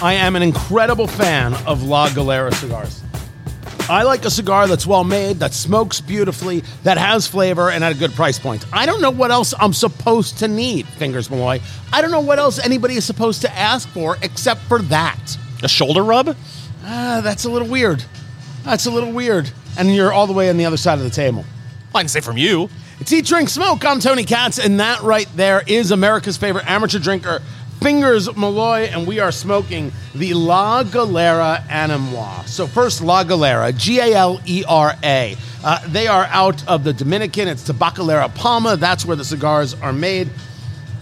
I am an incredible fan of La Galera cigars. I like a cigar that's well made, that smokes beautifully, that has flavor, and at a good price point. I don't know what else I'm supposed to need, Fingers Malloy. I don't know what else anybody is supposed to ask for except for that. A shoulder rub? Ah, that's a little weird. That's a little weird. And you're all the way on the other side of the table. I can say from you. It's Eat, Drink, Smoke. I'm Tony Katz, and that right there is America's favorite amateur drinker, Fingers Malloy, and we are smoking the La Galera Anemoi. So first, La Galera, G-A-L-E-R-A. Uh, they are out of the Dominican. It's Tabacalera Palma. That's where the cigars are made.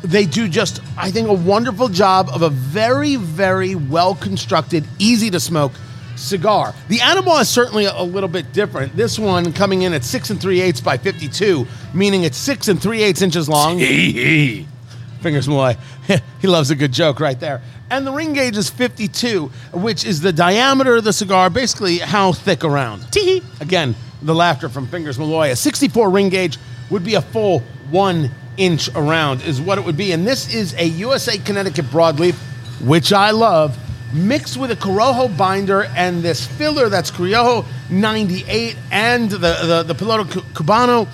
They do just, I think, a wonderful job of a very, very well constructed, easy to smoke cigar. The Anemoi is certainly a little bit different. This one coming in at six and three eighths by 52, meaning it's six and three eighths inches long. Fingers Malloy. he loves a good joke right there. And the ring gauge is 52, which is the diameter of the cigar, basically how thick around. Tee Again, the laughter from Fingers Malloy. A 64 ring gauge would be a full one inch around, is what it would be. And this is a USA Connecticut broadleaf, which I love, mixed with a Corojo binder and this filler that's Criollo 98 and the, the, the Piloto Cubano.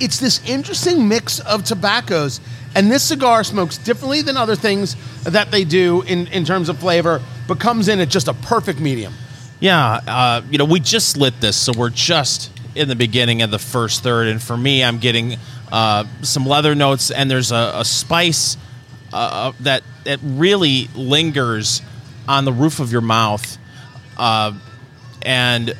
It's this interesting mix of tobaccos. And this cigar smokes differently than other things that they do in, in terms of flavor, but comes in at just a perfect medium. Yeah, uh, you know, we just lit this, so we're just in the beginning of the first third. And for me, I'm getting uh, some leather notes, and there's a, a spice uh, that that really lingers on the roof of your mouth. Uh, and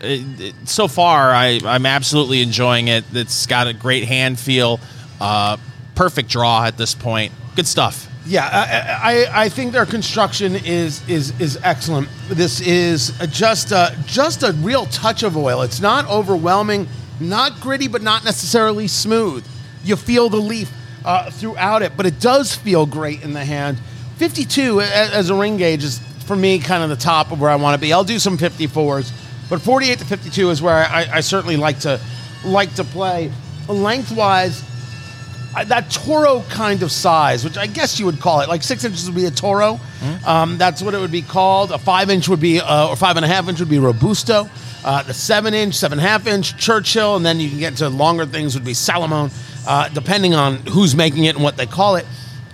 it, it- so far, I, I'm absolutely enjoying it. It's got a great hand feel, uh, perfect draw at this point. Good stuff. Yeah, I, I, I think their construction is is is excellent. This is just a, just a real touch of oil. It's not overwhelming, not gritty, but not necessarily smooth. You feel the leaf uh, throughout it, but it does feel great in the hand. 52 as a ring gauge is for me kind of the top of where I want to be. I'll do some 54s, but 48 to 52 is where I, I certainly like to like to play. Lengthwise, that Toro kind of size, which I guess you would call it, like six inches would be a Toro. Um, that's what it would be called. A five inch would be, uh, or five and a half inch would be Robusto. Uh, the seven inch, seven and a half inch Churchill, and then you can get to longer things would be Salomon, uh, depending on who's making it and what they call it.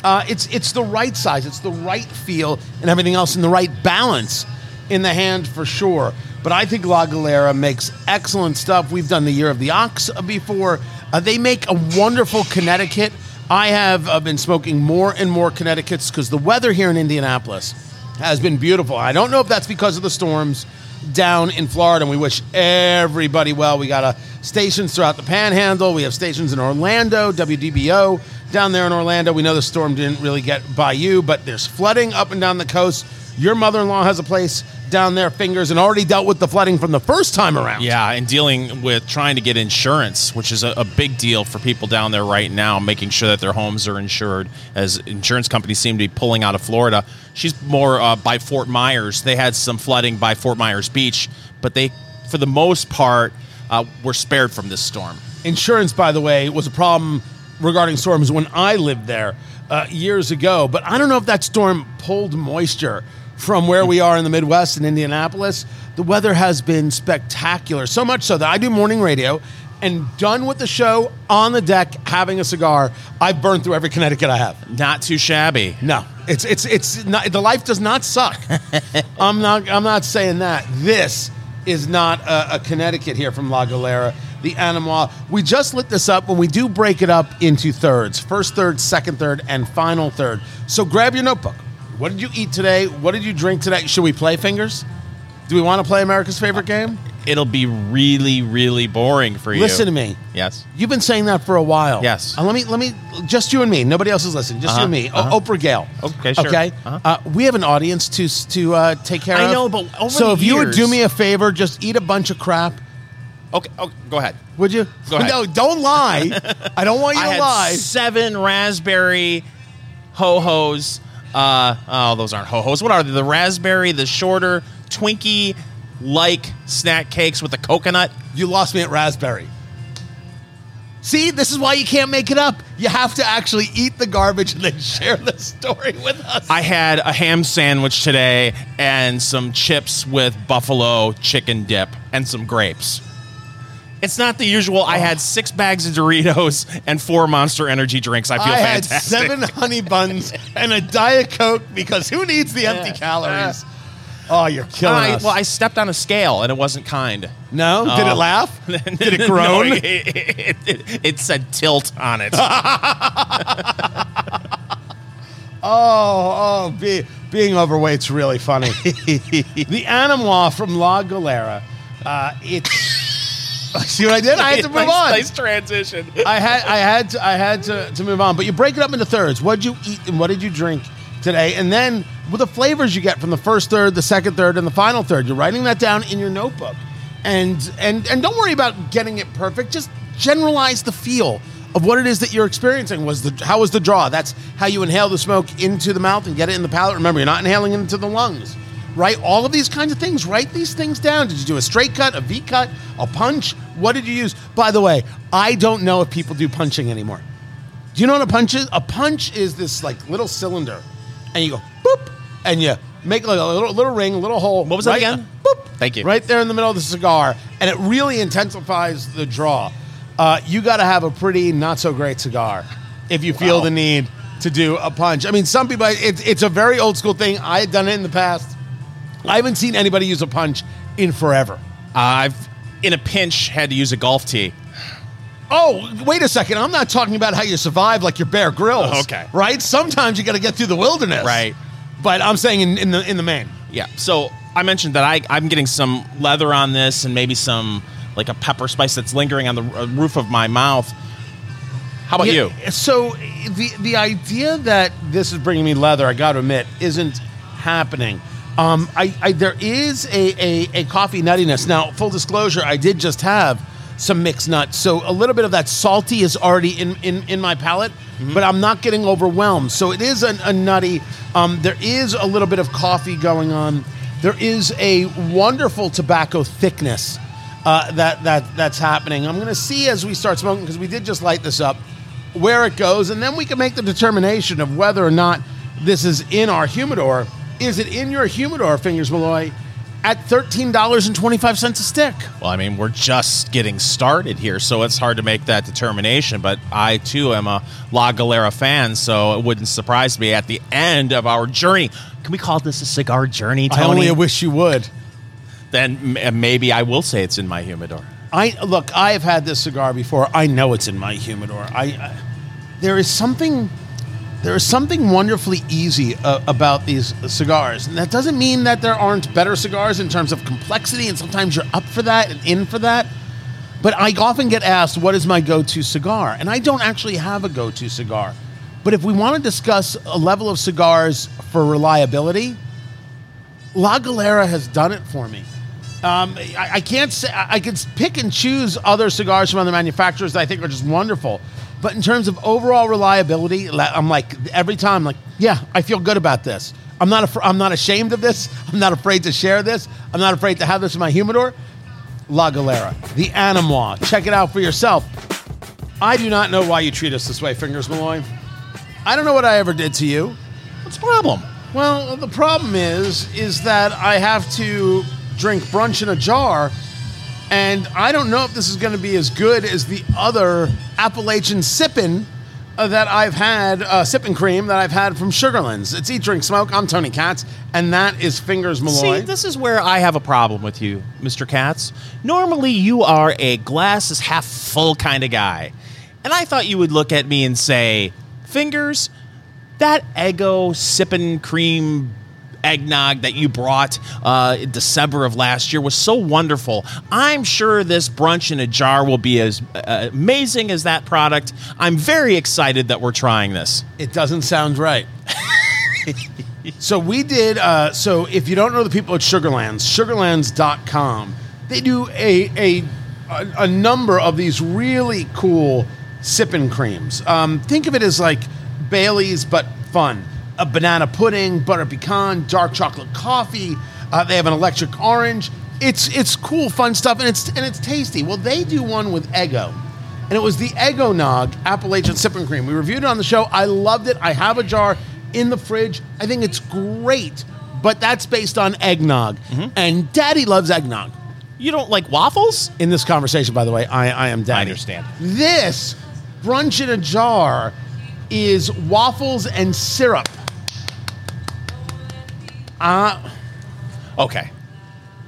Uh, it's it's the right size, it's the right feel, and everything else in the right balance in the hand for sure. But I think La Galera makes excellent stuff. We've done the Year of the Ox before. Uh, they make a wonderful Connecticut. I have uh, been smoking more and more Connecticut's because the weather here in Indianapolis has been beautiful. I don't know if that's because of the storms down in Florida, and we wish everybody well. We got uh, stations throughout the Panhandle. We have stations in Orlando, WDBO down there in Orlando. We know the storm didn't really get by you, but there's flooding up and down the coast. Your mother-in-law has a place down their fingers, and already dealt with the flooding from the first time around. Yeah, and dealing with trying to get insurance, which is a, a big deal for people down there right now, making sure that their homes are insured, as insurance companies seem to be pulling out of Florida. She's more uh, by Fort Myers. They had some flooding by Fort Myers Beach, but they, for the most part, uh, were spared from this storm. Insurance, by the way, was a problem regarding storms when I lived there uh, years ago. But I don't know if that storm pulled moisture from where we are in the Midwest in Indianapolis. The weather has been spectacular, so much so that I do morning radio. And done with the show on the deck, having a cigar, I've burned through every Connecticut I have. Not too shabby. No, it's it's it's not. The life does not suck. I'm not. I'm not saying that. This is not a, a Connecticut here from La Galera, the Anemoi. We just lit this up when we do break it up into thirds: first third, second third, and final third. So grab your notebook. What did you eat today? What did you drink today? Should we play fingers? Do we want to play America's favorite game? It'll be really, really boring for you. Listen to me. Yes. You've been saying that for a while. Yes. Uh, let me let me just you and me. Nobody else is listening. Just you Uh-huh, and me. O- uh-huh. Oprah Gale. Okay, sure. Okay. Uh-huh. Uh, we have an audience to to uh, take care I of. know, but over so the if you would do years- me a favor, just eat a bunch of crap. Okay. Oh, go ahead. Would you? Go ahead. No, don't lie. I don't want you I to had lie. seven raspberry ho hos. Uh, oh, those aren't ho hos. What are they? The raspberry, the shorter Twinkie like snack cakes with the coconut. You lost me at raspberry. See, this is why you can't make it up. You have to actually eat the garbage and then share the story with us. I had a ham sandwich today and some chips with buffalo chicken dip and some grapes. It's not the usual. I had six bags of Doritos and four Monster Energy drinks. I feel I had fantastic. seven honey buns and a Diet Coke because who needs the empty calories? Oh, you're killing I, us. well, I stepped on a scale and it wasn't kind. no? Did it Oh. laugh? Did it No, groan? it, it- it- it said tilt on it. Oh, oh, be, being overweight's really funny. the Anemoi from La Galera. Uh, it's see what I did? I had to move nice, on. nice transition. I had I had to I had to, to move on. But you break it up into thirds. What did you eat and what did you drink today? And then with the flavors you get from the first third, the second third, and the final third, you're writing that down in your notebook. And and and don't worry about getting it perfect. Just generalize the feel of what it is that you're experiencing. Was the how was the draw? That's how you inhale the smoke into the mouth and get it in the palate. Remember, you're not inhaling into the lungs. Right? All of these kinds of things. Write these things down. Did you do a straight cut, a V cut, a punch? What did you use? By the way, I don't know if people do punching anymore. Do you know what a punch is? A punch is this like little cylinder, and you go boop, and you make like a little little ring, a little hole. What was that again? Boop. Thank you. Right there in the middle of the cigar, and it really intensifies the draw. Uh, you got to have a pretty not so great cigar if you feel the need to do a punch. I mean, some people it's it's a very old school thing. I had done it in the past. I haven't seen anybody use a punch in forever. I've, in a pinch, had to use a golf tee. Oh, wait a second. I'm not talking about how you survive like your Bear Grylls. Oh, okay. Right? Sometimes you got to get through the wilderness. Right. But I'm saying in, in the in the main. Yeah. So I mentioned that I, I'm getting some leather on this and maybe some like a pepper spice that's lingering on the uh, roof of my mouth. How about you? So the the idea that this is bringing me leather, I got to admit, isn't happening. Um, I, I there is a, a a coffee nuttiness. Now, full disclosure, I did just have some mixed nuts, so a little bit of that salty is already in in, in my palate, but I'm not getting overwhelmed. So it is a, a nutty. Um, there is a little bit of coffee going on. There is a wonderful tobacco thickness uh, that that that's happening. I'm going to see as we start smoking because we did just light this up where it goes, and then we can make the determination of whether or not this is in our humidor. Is it in your humidor, Fingers Malloy, at thirteen dollars and twenty five cents a stick? Well, I mean, we're just getting started here, so it's hard to make that determination. But I too am a La Galera fan, so it wouldn't surprise me at the end of our journey. Can we call this a cigar journey, Tony? I only wish you would. then m- uh, maybe I will say it's in my humidor. I look. I have had this cigar before. I know it's in my humidor. I, I there is something, there is something wonderfully easy uh, about these cigars, and that doesn't mean that there aren't better cigars in terms of complexity. And sometimes you're up for that and in for that. But I often get asked, "What is my go-to cigar?" And I don't actually have a go-to cigar. But if we want to discuss a level of cigars for reliability, La Galera has done it for me. Um, I, I can't say I could pick and choose other cigars from other manufacturers that I think are just wonderful, but in terms of overall reliability, I'm like every time, like yeah, I feel good about this. I'm not af- I'm not ashamed of this. I'm not afraid to share this. I'm not afraid to have this in my humidor. La Galera, the Anemoi. Check it out for yourself. I do not know why you treat us this way, Fingers Malloy. I don't know what I ever did to you. What's the problem? Well, the problem is, is that I have to drink brunch in a jar, and I don't know if this is going to be as good as the other Appalachian sippin' uh, that I've had, uh, sippin' cream that I've had from Sugarlands. It's Eat, Drink, Smoke. I'm Tony Katz, and that is Fingers Malloy. See, this is where I have a problem with you, Mr. Katz. Normally, you are a glass is half full kind of guy. And I thought you would look at me and say, Fingers, that Eggo sipping cream eggnog that you brought uh, in December of last year was so wonderful. I'm sure this brunch in a jar will be as uh, amazing as that product. I'm very excited that we're trying this. It doesn't sound right. so we did. Uh, so if you don't know the people at Sugarlands, sugarlands.com, they do a, a, a, number of these really cool sipping creams. Um, think of it as like Bailey's, but fun. A banana pudding, butter pecan, dark chocolate coffee. Uh, they have an electric orange. It's it's cool, fun stuff, and it's and it's tasty. Well, they do one with Eggo, and it was the Eggo Nog Appalachian Sipping Cream. We reviewed it on the show. I loved it. I have a jar in the fridge. I think it's great, but that's based on eggnog, and Daddy loves eggnog. You don't like waffles? In this conversation, by the way, I, I am Daddy. I understand. This brunch in a jar is waffles and syrup. Uh, Okay.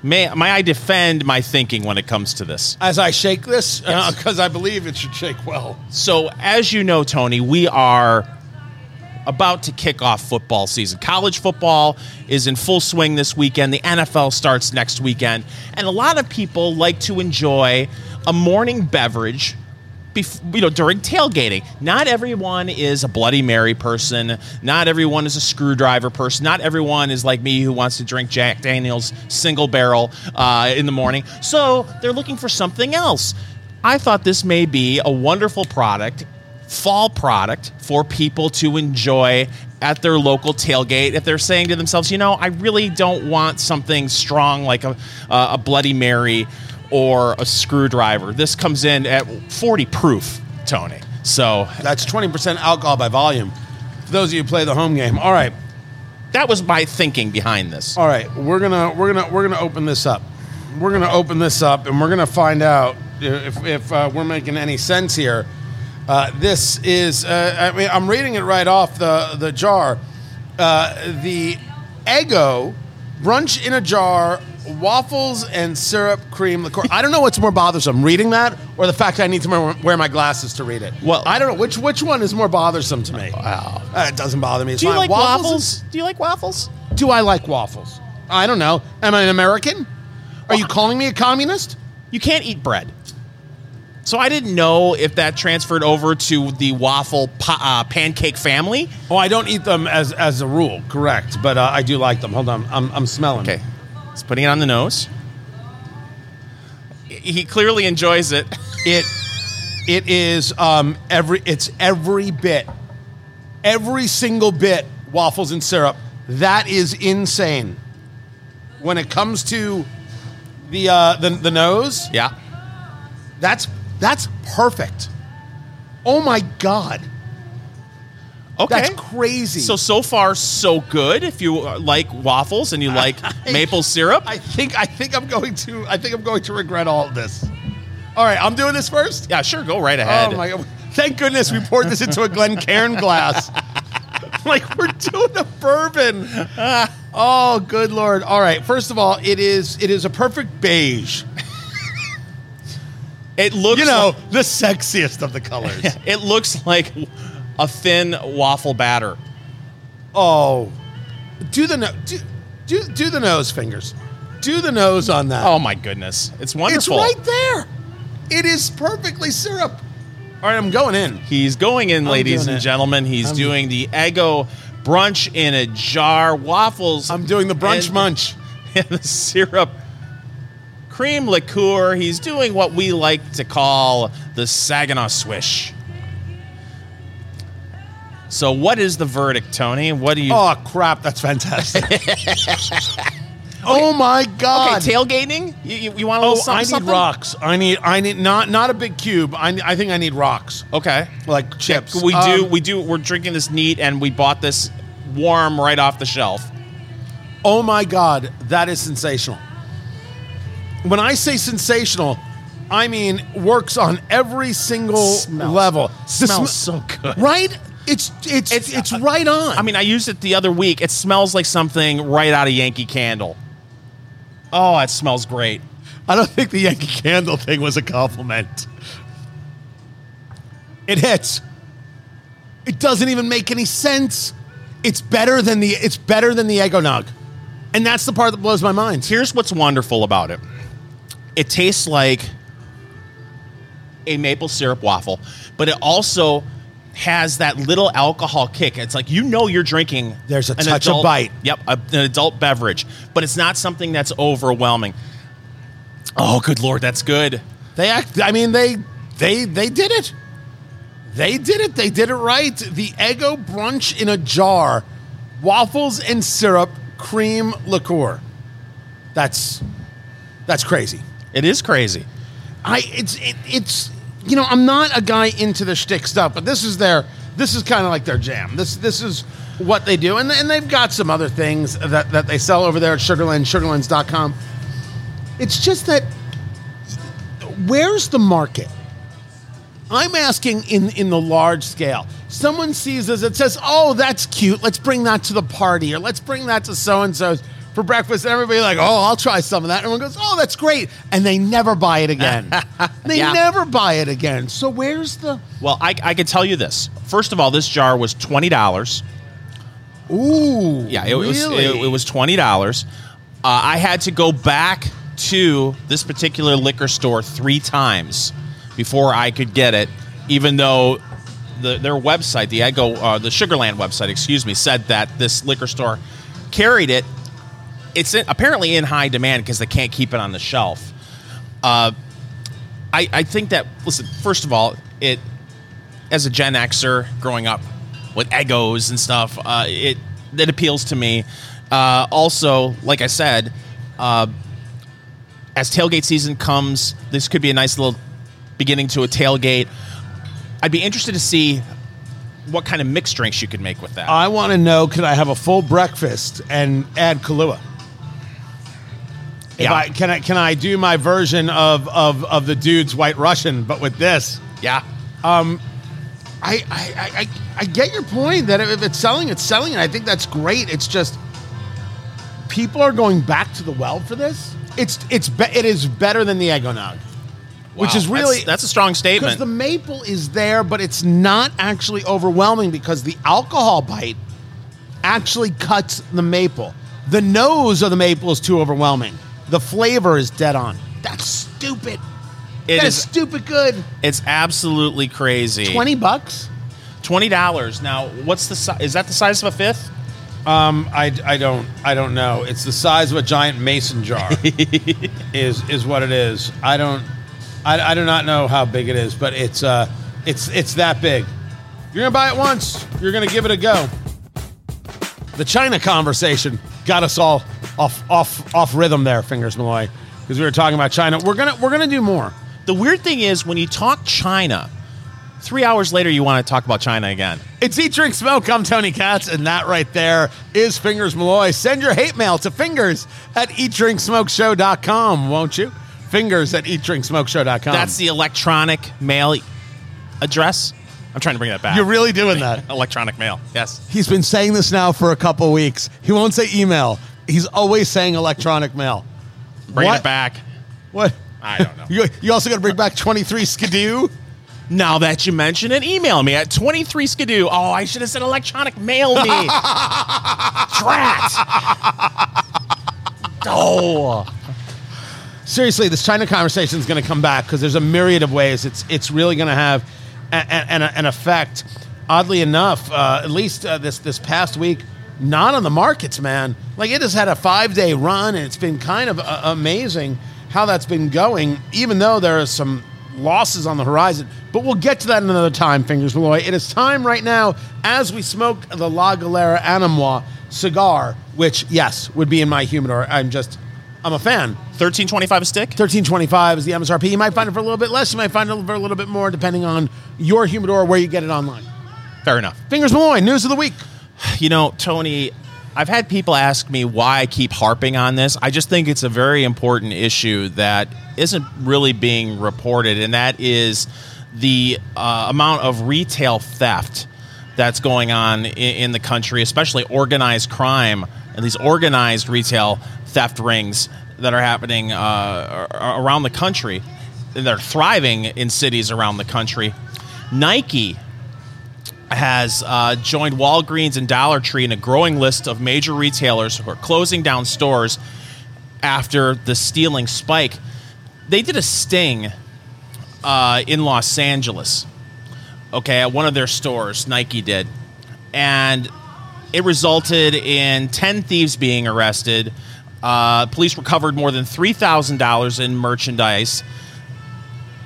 May, may I defend my thinking when it comes to this? as I shake this, Yes. because I believe it should shake well. So, as you know, Tony, we are about to kick off football season. College football is in full swing this weekend. The NFL starts next weekend. And a lot of people like to enjoy a morning beverage bef- you know during tailgating. Not everyone is a bloody mary person. Not everyone is a screwdriver person. Not everyone is like me who wants to drink Jack Daniels single barrel uh, in the morning. So, they're looking for something else. I thought this may be a wonderful product, fall product for people to enjoy at their local tailgate. If they're saying to themselves, you know, I really don't want something strong like a, uh, a Bloody Mary or a screwdriver. This comes in at 40 proof, Tony. So That's 20% alcohol by volume. For those of you who play the home game. All right. that was my thinking behind this. All right, we're gonna we're gonna we're gonna open this up. We're gonna open this up, and we're gonna find out if if uh, we're making any sense here. Uh, this is uh, I mean I'm reading it right off the the jar. Uh, the Eggo brunch in a jar, waffles and syrup cream liqueur. I don't know what's more bothersome, reading that or the fact that I need to wear- wear my glasses to read it. Well- I don't know which which one is more bothersome to me. Wow. Uh, it doesn't bother me. It's Do you fine. like Waffles is- waffles? Do you like waffles? do I like waffles? I don't know. Am I an American? Are you calling me a communist? You can't eat bread. So I didn't know if that transferred over to the waffle pa- uh, pancake family. Oh, I don't eat them as as a rule, correct? But uh, I do like them. Hold on, I'm I'm smelling. Okay. He's putting it on the nose. He clearly enjoys it. It it is um every it's every bit, every single bit waffles and syrup. That is insane. When it comes to the uh, the the nose, Yeah. that's that's perfect. Oh my god, Okay. that's crazy. so so far so good. If you uh, like waffles and you like maple syrup, I think I think I'm going to I think I'm going to regret all of this. All right, I'm doing this first. yeah, sure, go right ahead. Oh my god! Thank goodness we poured this into a Glencairn glass. like we're doing a bourbon. Oh, good lord! All right, first of all, it is it is a perfect beige. It looks You know, like, the sexiest of the colors. it looks like a thin waffle batter. Oh, do the no, do, do do the nose fingers. Do the nose on that. Oh my goodness. It's wonderful. it's right there. It is perfectly syrup. All right, I'm going in. He's going in, ladies doing and it. gentlemen. He's I'm- doing the Eggo brunch in a jar, waffles. I'm doing the brunch and- munch. and the syrup cream liqueur. He's doing what we like to call the Saginaw Swish. So, what is the verdict, Tony? What do you? Oh crap, that's fantastic. oh my okay, god. tailgating. You, you, you want a little oh, something? I need something? rocks. I need I need not not a big cube. I I think I need rocks. Okay, Like chips. we do. Um, We do. We're drinking this neat, and we bought this warm right off the shelf. Oh my god, that is sensational. When I say sensational, I mean works on every single Smells- level. Smells sm- so good. Right? It's it's It's- it's, uh, right on. I mean, I used it the other week. It smells like something right out of Yankee Candle. Oh, it smells great. I don't think the Yankee Candle thing was a compliment. It hits. It doesn't even make any sense. It's better than the it's better than the eggnog. And that's the part that blows my mind. Here's what's wonderful about it. It tastes like a maple syrup waffle, but it also has that little alcohol kick. It's like you know you're drinking. There's a touch of bite. Yep, a- an adult beverage, but it's not something that's overwhelming. Oh, good lord, that's good. They act I mean they they they did it. They did it. They did it right. The Eggo brunch in a jar. Waffles and syrup, cream liqueur. That's that's crazy. It is crazy. I it's it, it's you know, I'm not a guy into the shtick stuff, but this is their, this is kind of like their jam. This, this is what they do, and, and they've got some other things that, that they sell over there at Sugarland, sugarlands.com. It's just that, where's the market? I'm asking in in the large scale. Someone sees this, it says, "Oh, that's cute. Let's bring that to the party, or let's bring that to so and so's for breakfast." And everybody like, "Oh, I'll try some of that." And everyone goes, "Oh, that's great," and they never buy it again. they Yeah. never buy it again. So where's the? Well, I, I can tell you this. First of all, this jar was twenty dollars. Ooh, Yeah, it was really? it, it was twenty dollars. Uh, I had to go back to this particular liquor store three times before I could get it, even though the, their website, the Eggo, uh, the Sugarland website, excuse me, said that this liquor store carried it. It's in, apparently in high demand because they can't keep it on the shelf. Uh, I, I think that listen. First of all, it as a Gen Xer growing up with Eggos and stuff, uh, it it appeals to me. Uh, also, like I said, uh, as tailgate season comes, this could be a nice little beginning to a tailgate. I'd be interested to see what kind of mixed drinks you could make with that. I want to know: Could I have a full breakfast and add Kahlua? If Yeah. I, can I can I do my version of, of, of the dude's White Russian, but with this? yeah, um, I, I, I, I, I get your point that if it's selling, it's selling, and I think that's great. It's just people are going back to the well for this. It's it's be, it is better than the eggnog, which is really that's, that's a strong statement. because the maple is there, but it's not actually overwhelming because the alcohol bite actually cuts the maple. The nose of the maple is too overwhelming. The flavor is dead on. That's stupid. It That is is- stupid good. it's absolutely crazy. Twenty bucks. Twenty dollars. Now, what's the si- is that the size of a fifth? Um, I, I don't I don't know. It's the size of a giant mason jar. is is what it is. I don't I, I do not know how big it is, but it's uh it's it's that big. You're gonna buy it once. You're gonna give it a go. The China conversation got us all off off off rhythm there, fingers Malloy, because we were talking about China. We're gonna we're gonna do more. The weird thing is when you talk China, three hours later you want to talk about China again. It's Eat Drink Smoke. I'm Tony Katz, and that right there is Fingers Malloy. Send your hate mail to fingers at eatdrinksmokeshow.com, won't you? Fingers at eatdrinksmokeshow.com. That's the electronic mail address. I'm trying to bring that back. You're really doing that. electronic mail. Yes. He's been saying this now for a couple weeks. He won't say email. He's always saying electronic mail. Bring What? it back. What? I don't know. You, you also got to bring back 23 Skidoo? Now that you mention it, email me at 23 skidoo. Oh, I should have said electronic mail me. Drat. Oh. seriously, this China conversation is going to come back because there's a myriad of ways it's it's really going to have a, a- an, an effect. Oddly enough, uh, at least uh, this this past week, not on the markets, man. Like it has had a five day run, and it's been kind of uh, amazing how that's been going. Even though there are some losses on the horizon, but we'll get to that another time. Fingers Malloy. It is time right now as we smoke the La Galera Anemoi cigar, which yes would be in my humidor. I'm just I'm a fan. 1325 a stick? Thirteen twenty-five is the MSRP. You might find it for a little bit less. You might find it for a little bit more, depending on your humidor or where you get it online. Fair enough. Fingers Malloy, news of the week. You know, Tony, I've had people ask me why I keep harping on this. I just think it's a very important issue that isn't really being reported, and that is the uh, amount of retail theft that's going on in, in the country, especially organized crime and these organized retail theft rings that are happening uh, around the country. They're thriving in cities around the country. Nike has uh, joined Walgreens and Dollar Tree in a growing list of major retailers who are closing down stores after the stealing spike. They did a sting uh, in Los Angeles, okay, at one of their stores, Nike did. And it resulted in 10 thieves being arrested. Uh, police recovered more than $3,000 in merchandise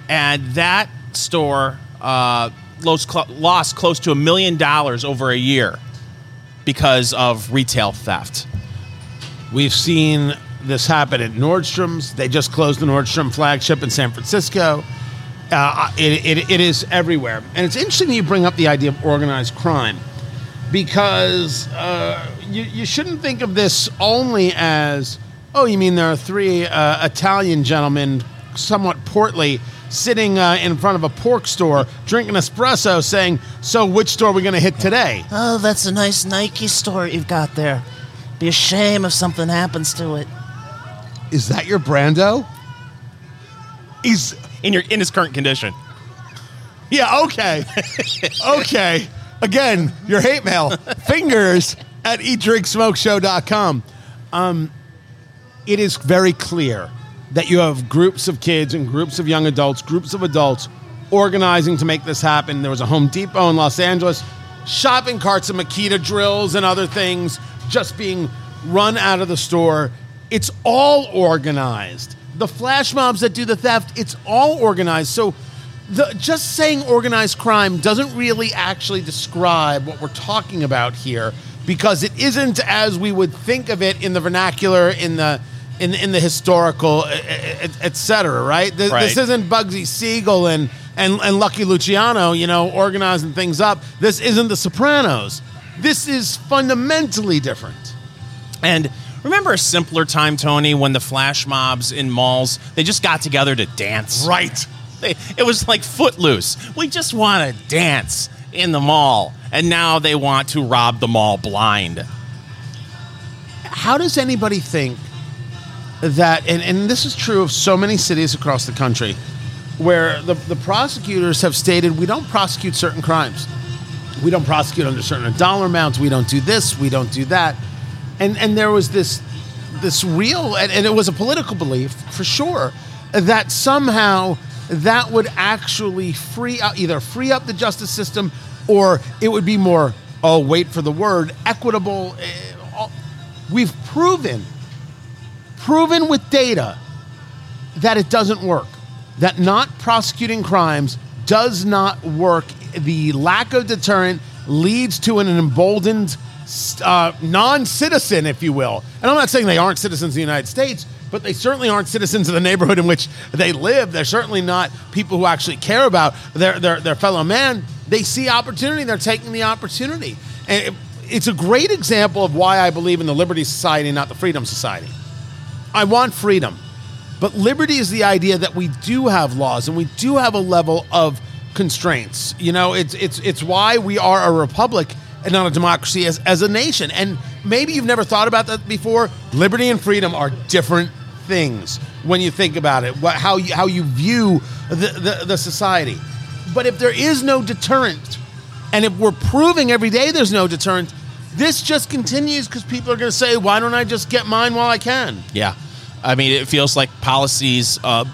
and that store uh, lost, lost close to a million dollars over a year because of retail theft. We've seen this happen at Nordstrom's. They just closed the Nordstrom flagship in San Francisco. Uh, it, it, it is everywhere. And it's interesting you bring up the idea of organized crime because uh, you, you shouldn't think of this only as, oh, you mean there are three uh, Italian gentlemen, somewhat portly, sitting uh, in front of a pork store drinking espresso saying, so which store are we going to hit today? Oh, that's a nice Nike store you've got there. Be a shame if something happens to it. Is that your Brando? He's in your in his current condition. Yeah, okay. okay. Again, your hate mail. Fingers at eatdrinksmokeshow.com. Um, it is very clear that you have groups of kids and groups of young adults, groups of adults organizing to make this happen. There was a Home Depot in Los Angeles, shopping carts and Makita drills and other things just being run out of the store. It's all organized. The flash mobs that do the theft, it's all organized. So the, just saying organized crime doesn't really actually describe what we're talking about here because it isn't as we would think of it in the vernacular in the in, in the historical etc et right? right this isn't bugsy siegel and, and and lucky luciano you know organizing things up this isn't the sopranos this is fundamentally different and remember a simpler time tony when the flash mobs in malls they just got together to dance right they, it was like footloose. We just want to dance in the mall, and now they want to rob the mall blind. How does anybody think that, and, and this is true of so many cities across the country, where the, the prosecutors have stated we don't prosecute certain crimes. We don't prosecute under certain dollar amounts. We don't do this. We don't do that. And, and there was this, this real, and, and it was a political belief for sure, that somehow that would actually free up either free up the justice system or it would be more oh wait for the word equitable eh, we've proven proven with data that it doesn't work that not prosecuting crimes does not work the lack of deterrent leads to an emboldened uh, non-citizen if you will and i'm not saying they aren't citizens of the united states but they certainly aren't citizens of the neighborhood in which they live. They're certainly not people who actually care about their, their, their fellow man. They see opportunity, they're taking the opportunity. And it, it's a great example of why I believe in the Liberty Society, not the Freedom Society. I want freedom, but liberty is the idea that we do have laws and we do have a level of constraints. You know, it's it's it's why we are a republic and not a democracy as, as a nation. And maybe you've never thought about that before. Liberty and freedom are different things when you think about it, what, how, you, how you view the, the, the society. But if there is no deterrent, and if we're proving every day there's no deterrent, this just continues because people are going to say, why don't I just get mine while I can? Yeah. I mean, it feels like policies uh,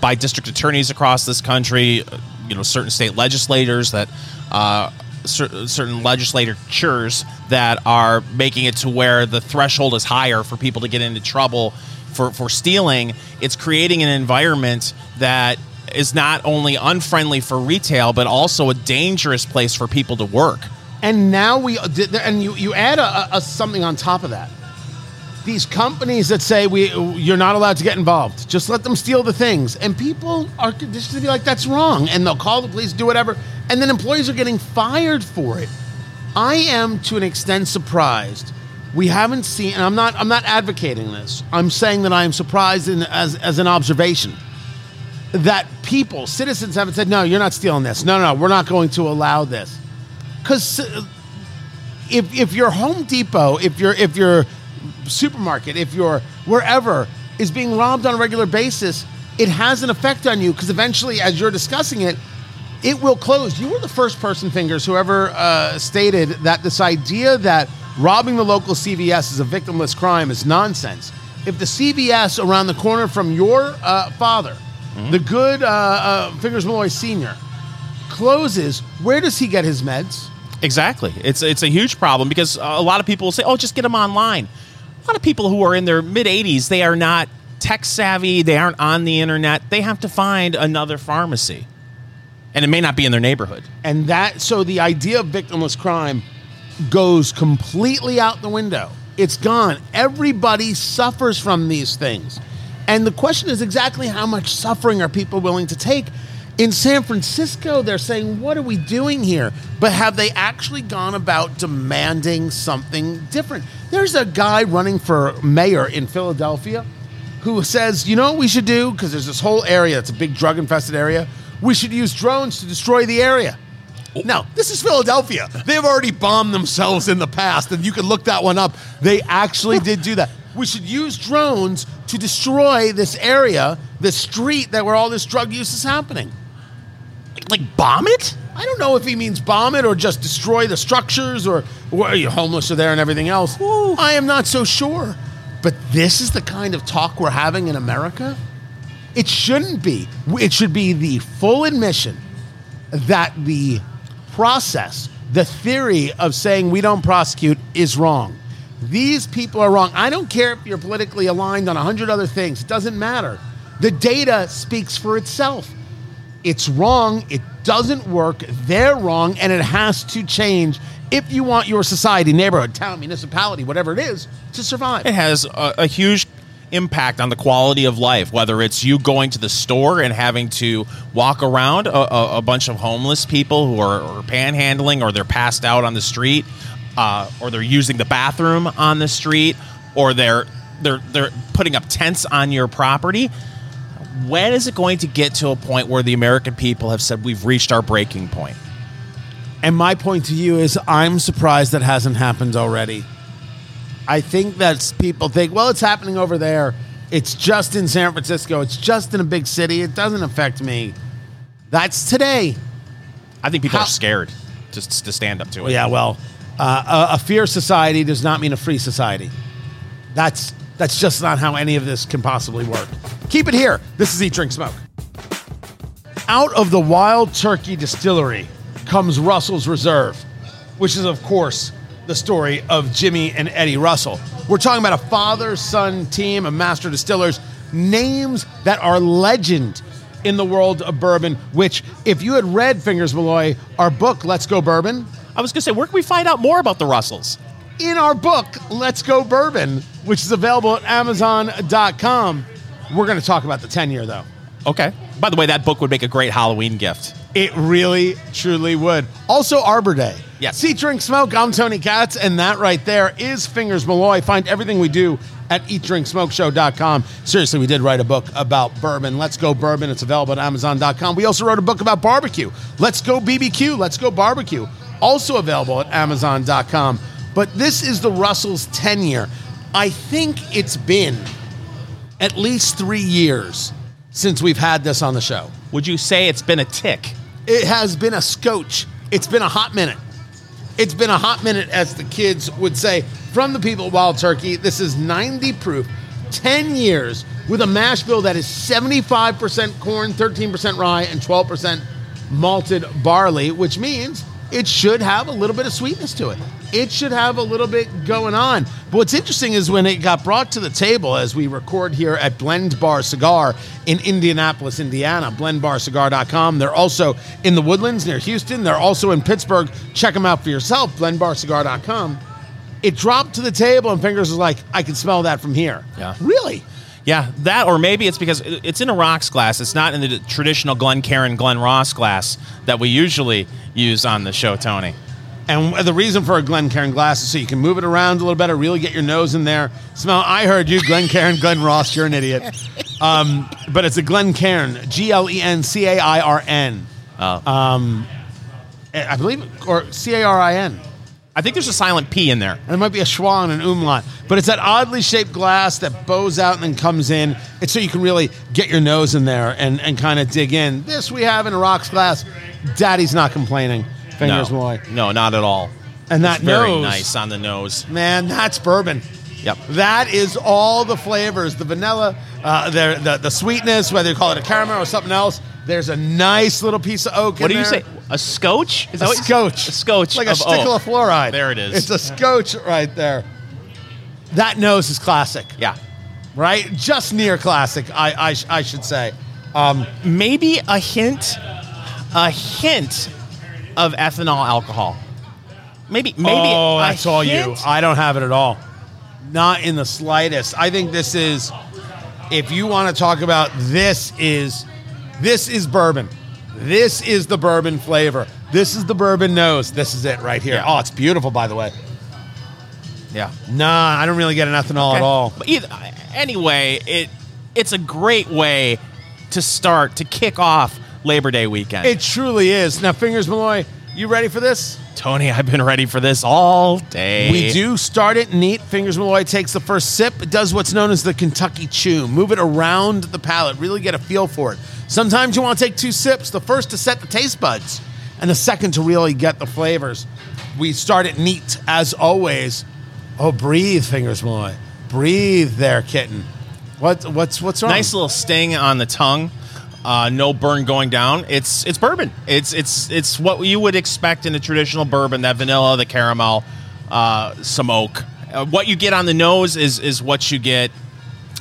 by district attorneys across this country, uh, you know, certain state legislators that uh, certain legislatures that are making it to where the threshold is higher for people to get into trouble for, for stealing. It's creating an environment that is not only unfriendly for retail, but also a dangerous place for people to work. And now we, and you, you add a, a something on top of that. These companies that say we you're not allowed to get involved, just let them steal the things, and people are conditioned to be like that's wrong, and they'll call the police, do whatever and then employees are getting fired for it. I am to an extent surprised. We haven't seen, and I'm not, I'm not advocating this. I'm saying that I am surprised in, as, as an observation that people, citizens, haven't said, "No, you're not stealing this. No, no, no we're not going to allow this." Because uh, if if your Home Depot, if you're if your supermarket, if you're wherever is being robbed on a regular basis, it has an effect on you. Because eventually, as you're discussing it, it will close. You were the first person, Fingers, who ever uh, stated that this idea that robbing the local CVS is a victimless crime is nonsense. If the CVS around the corner from your uh, father, mm-hmm. the good uh, uh, Fingers Malloy Sr., closes, where does he get his meds? Exactly. It's, it's a huge problem because a lot of people will say, oh, just get them online. A lot of people who are in their mid 80s, they are not tech savvy, they aren't on the internet, they have to find another pharmacy and it may not be in their neighborhood. And that so the idea of victimless crime goes completely out the window. It's gone. Everybody suffers from these things. And the question is exactly how much suffering are people willing to take? In San Francisco, they're saying, What are we doing here? But have they actually gone about demanding something different? There's a guy running for mayor in Philadelphia who says, You know what we should do? Because there's this whole area, it's a big drug infested area. We should use drones to destroy the area. Now, this is Philadelphia. They've already bombed themselves in the past, and you can look that one up. They actually did do that. We should use drones to destroy this area, the street that where all this drug use is happening. Like bomb it? I don't know if he means bomb it or just destroy the structures or where you homeless are there and everything else. I am not so sure. But this is the kind of talk we're having in America? It shouldn't be. It should be the full admission that the process, the theory of saying we don't prosecute is wrong. These people are wrong. I don't care if you're politically aligned on a hundred other things. It doesn't matter. The data speaks for itself. It's wrong. It doesn't work. They're wrong, and it has to change if you want your society, neighborhood, town, municipality, whatever it is, to survive. It has a, a huge impact on the quality of life, whether it's you going to the store and having to walk around a, a, a bunch of homeless people who are, are, panhandling or they're passed out on the street, uh, or they're using the bathroom on the street, or they're they're they're putting up tents on your property. When is it going to get to a point where the American people have said we've reached our breaking point? And my point to you is, I'm surprised that hasn't happened already. I think that people think, well, it's happening over there. It's just in San Francisco. It's just in a big city. It doesn't affect me. That's today. I think people How- are scared just to stand up to it. Yeah, well, uh, a, a fear society does not mean a free society. That's that's just not how any of this can possibly work. Keep it here. This is Eat, Drink, Smoke. Out of the Wild Turkey Distillery comes Russell's Reserve, which is, of course, the story of Jimmy and Eddie Russell. We're talking about a father son team of master distillers, names that are legend in the world of bourbon. Which, if you had read Fingers Malloy, our book, Let's Go Bourbon, I was going to say, where can we find out more about the Russells? in our book, Let's Go Bourbon, which is available at Amazon.com. We're going to talk about the 10 year, though. Okay. By the way, that book would make a great Halloween gift. It really, truly would. Also, Arbor Day. Yes. See, drink, smoke. I'm Tony Katz, and that right there is Fingers Malloy. Find everything we do at eatdrinksmokeshow.com. Seriously, we did write a book about bourbon. Let's Go Bourbon. It's available at Amazon.com. We also wrote a book about barbecue. Let's Go BBQ. Let's Go Barbecue. Also available at Amazon.com. But this is the Russell's 10 year. I think it's been at least three years since we've had this on the show. Would you say it's been a tick? It has been a scotch. It's been a hot minute. It's been a hot minute, as the kids would say. From the people at Wild Turkey, this is 90 proof, 10 years with a mash bill that is 75% corn, 13% rye, and 12% malted barley, which means it should have a little bit of sweetness to it. It should have a little bit going on. But what's interesting is when it got brought to the table as we record here at Blend Bar Cigar in Indianapolis, Indiana, blendbarcigar.com. They're also in the Woodlands near Houston. They're also in Pittsburgh. Check them out for yourself, blendbarcigar.com. It dropped to the table and Fingers was like, I can smell that from here. Yeah. Really? Yeah, that or maybe it's because it's in a rocks glass. It's not in the traditional Glen Karen, Glen Ross glass that we usually use on the show, Tony. And the reason for a Glencairn glass is so you can move it around a little better, really get your nose in there. Smell. I heard you, Glencairn, Glen Ross. You're an idiot. Um, but it's a Glencairn, G L E N C A I R N. Oh. I believe, or C A R I N. I think there's a silent P in there. And it might be a schwa and an umlaut. But it's that oddly shaped glass that bows out and then comes in. It's so you can really get your nose in there and, and kind of dig in. This we have in a rocks glass. Daddy's not complaining. Fingers no, Malloy. no, not at all. And that It's very nose. nice on the nose. Man, that's bourbon. Yep. That is all the flavors the vanilla, uh, the, the, the sweetness, whether you call it a caramel or something else. There's a nice little piece of oak What do you there. say? A scotch? Is A what you- scotch. A scotch. Like a of stickle oak. of fluoride. There it is. It's a scotch right there. That nose is classic, Yeah. right? Just near classic, I, I, I should say. Um, Maybe a hint, a hint of ethanol alcohol. Maybe, maybe. oh, that's all you. hint? I don't have it at all. Not in the slightest. I think this is, if you want to talk about this is, this is bourbon. This is the bourbon flavor. This is the bourbon nose. This is it right here. Yeah. Oh, it's beautiful, by the way. Yeah. Nah, I don't really get an ethanol at all. But either, anyway, it it's a great way to start to kick off Labor Day weekend. It truly is. Now, Fingers Malloy, you ready for this? Tony, I've been ready for this all day. We do start it neat. Fingers Malloy takes the first sip. It does what's known as the Kentucky Chew. Move it around the palate. Really get a feel for it. Sometimes you want to take two sips. The first to set the taste buds, and the second to really get the flavors. We start it neat as always. Oh, breathe, Fingers Malloy. Breathe there, kitten. What, what's what's wrong? Nice little sting on the tongue. Uh, no burn going down. It's it's bourbon. It's it's it's what you would expect in a traditional bourbon. That vanilla, the caramel, uh, some oak. Uh, what you get on the nose is is what you get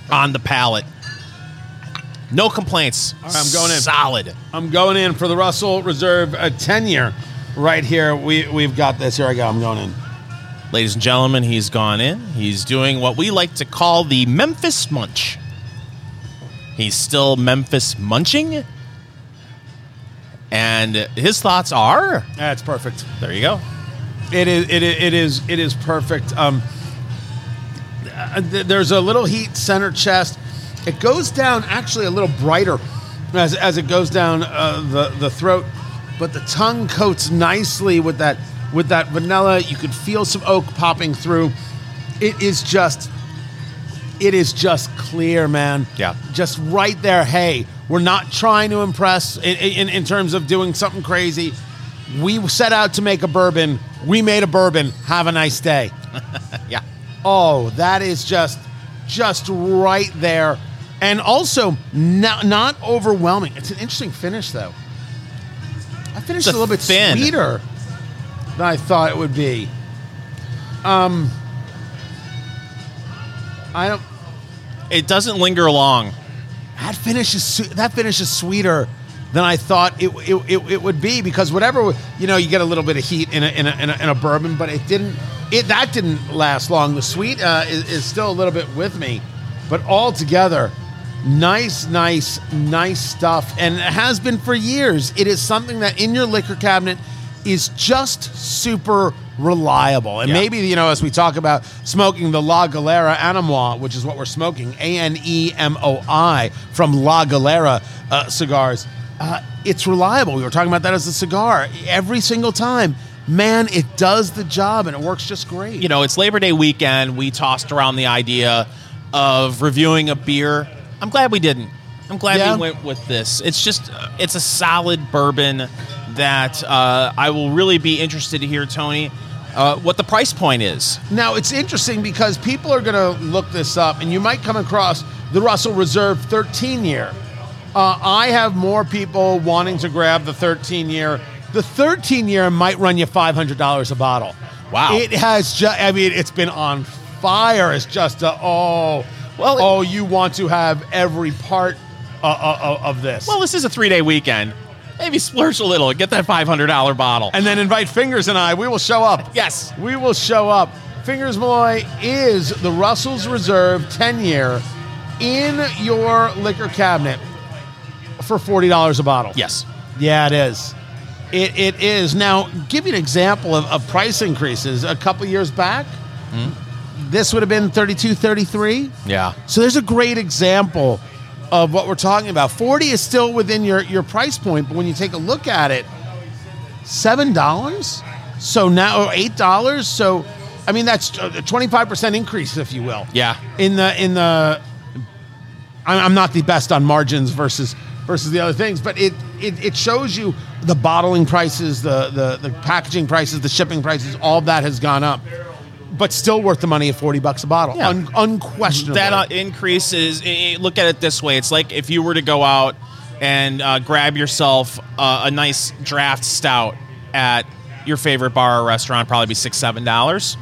on the palate. No complaints. right, I'm going in. Solid. I'm going in for the Russell Reserve a 10 year right here. We, we've got this. Here I go. I'm going in. Ladies and gentlemen, he's gone in. He's doing what we like to call the Memphis Munch. He's still Memphis munching. And his thoughts are That's perfect. there you go. It is. It is. It is. It is perfect. Um, uh, there's a little heat center chest. It goes down actually a little brighter as, as it goes down uh, the the throat, but the tongue coats nicely with that with that vanilla. You could feel some oak popping through. It is just. It is just clear, man. Yeah. Just right there. Hey, we're not trying to impress in, in, in terms of doing something crazy. We set out to make a bourbon. We made a bourbon. Have a nice day. Yeah. Oh, that is just just right there. And also not, not overwhelming. It's an interesting finish though. I finished a a little bit thin. sweeter than I thought it would be. Um I don't It doesn't linger long. that finish is su- that finish is sweeter than I thought it, it, it, it would be because whatever you know you get a little bit of heat in a, in a, in a, in a bourbon but it didn't it that didn't last long the sweet uh, is, is still a little bit with me but altogether nice nice nice stuff and it has been for years it is something that in your liquor cabinet is just super reliable and Yeah. maybe you know as we talk about smoking the La Galera Anemoi, which is what we're smoking, A N E M O I from La Galera uh, cigars. Uh, it's reliable. We were talking about that as a cigar every single time. Man, it does the job and it works just great. You know, it's Labor Day weekend. We tossed around the idea of reviewing a beer. I'm glad we didn't. I'm glad Yeah. we went with this. It's just, uh, it's a solid bourbon that uh, I will really be interested to hear, Tony, uh, what the price point is. Now it's interesting because people are going to look this up, and you might come across the Russell Reserve 13 year. Uh, I have more people wanting to grab the 13 year. The 13 year might run you $500 a bottle. Wow. It has just, I mean, it's been on fire. It's just a, oh, Well, oh, you want to have every part uh, uh, of this. Well, this is a three day weekend. Maybe splurge a little get that $500 bottle. and then invite Fingers and I. We will show up. yes. We will show up. Fingers Malloy is the Russell's Reserve 10 year in your liquor cabinet for $40 a bottle. Yes. Yeah, it is. It, it is. Now, give you an example of, of price increases. A couple years back, hmm? this would have been 32 33 Yeah. so there's a great example of what we're talking about. 40 is still within your, your price point, but when you take a look at it, $7? So now, or $8? So, I mean, that's a 25% increase, if you will. Yeah. In the, in the, I'm I'm not the best on margins versus versus the other things, but it, it, it shows you the bottling prices, the, the, the packaging prices, the shipping prices, all that has gone up. But still worth the money at 40 bucks a bottle. Yeah. Un- unquestionably. That uh, increase is, i- i- look at it this way. It's like if you were to go out and uh, grab yourself uh, a nice draft stout at your favorite bar or restaurant, probably be six, seven dollars.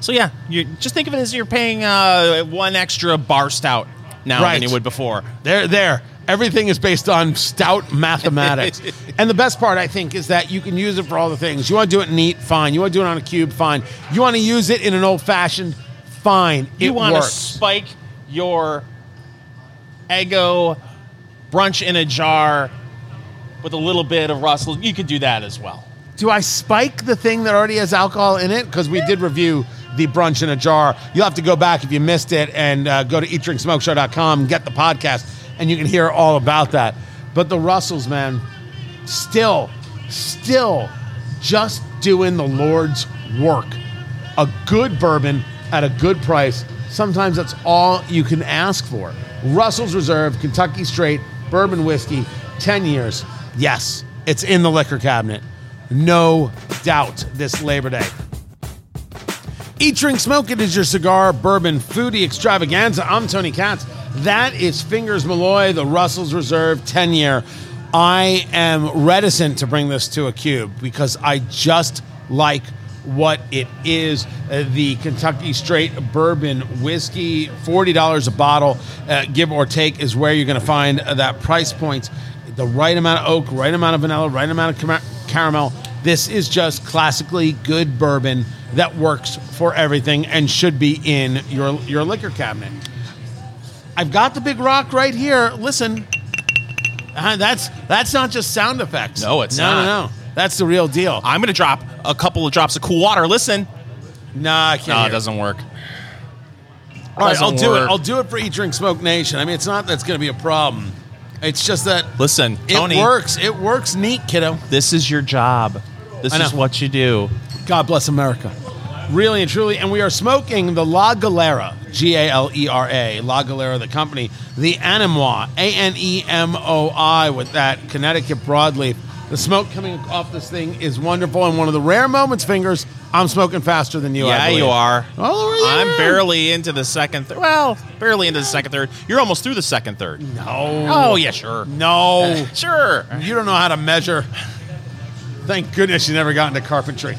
So yeah, you just think of it as you're paying uh, one extra bar stout now Right. than you would before. There, there. Everything is based on stout mathematics. and the best part, I think, is that you can use it for all the things. You want to do it neat, fine. You want to do it on a cube, fine. You want to use it in an old fashioned, fine. You it want to spike your Eggo brunch in a jar with a little bit of Russell, you could do that as well. Do I spike the thing that already has alcohol in it? Because we did review the brunch in a jar. You'll have to go back if you missed it and uh, go to eatdrinksmokeshow.com, get the podcast, and you can hear all about that. But the Russells, man, still, still just doing the Lord's work. A good bourbon at a good price. Sometimes that's all you can ask for. Russell's Reserve, Kentucky Straight, bourbon whiskey, 10 years. Yes, it's in the liquor cabinet. No doubt this Labor Day. Eat, Drink, Smoke It is your cigar, bourbon, foodie extravaganza. I'm Tony Katz. That is Fingers Malloy, the Russell's Reserve 10 year. I am reticent to bring this to a cube because I just like what it is. Uh, the Kentucky Straight Bourbon Whiskey, $40 a bottle, uh, give or take, is where you're going to find uh, that price point. The right amount of oak, right amount of vanilla, right amount of caramel. This is just classically good bourbon that works for everything and should be in your, your liquor cabinet. I've got the big rock right here. Listen, uh, that's that's not just sound effects. No, it's no, not. No, no, That's the real deal. I'm going to drop a couple of drops of cool water. Listen. Nah, I can't. No, hear it doesn't work. All right, I'll doesn't do it. I'll do it for Eat Drink Smoke Nation. I mean, it's not that's going to be a problem. It's just that Listen, it Tony, works. It works neat, kiddo. this is your job. This is what you do. God bless America. Really and truly. And we are smoking the La Galera, G A L E R A, La Galera, the company, the Anemoi, A N E M O I, with that Connecticut broadleaf. The smoke coming off this thing is wonderful. And one of the rare moments, fingers, I'm smoking faster than you. I yeah, you are. Oh. I'm barely into the second. Th- well, barely into the second third. You're almost through the second third. No. Oh yeah, sure. No. Sure. You don't know how to measure. Thank goodness you never got into carpentry.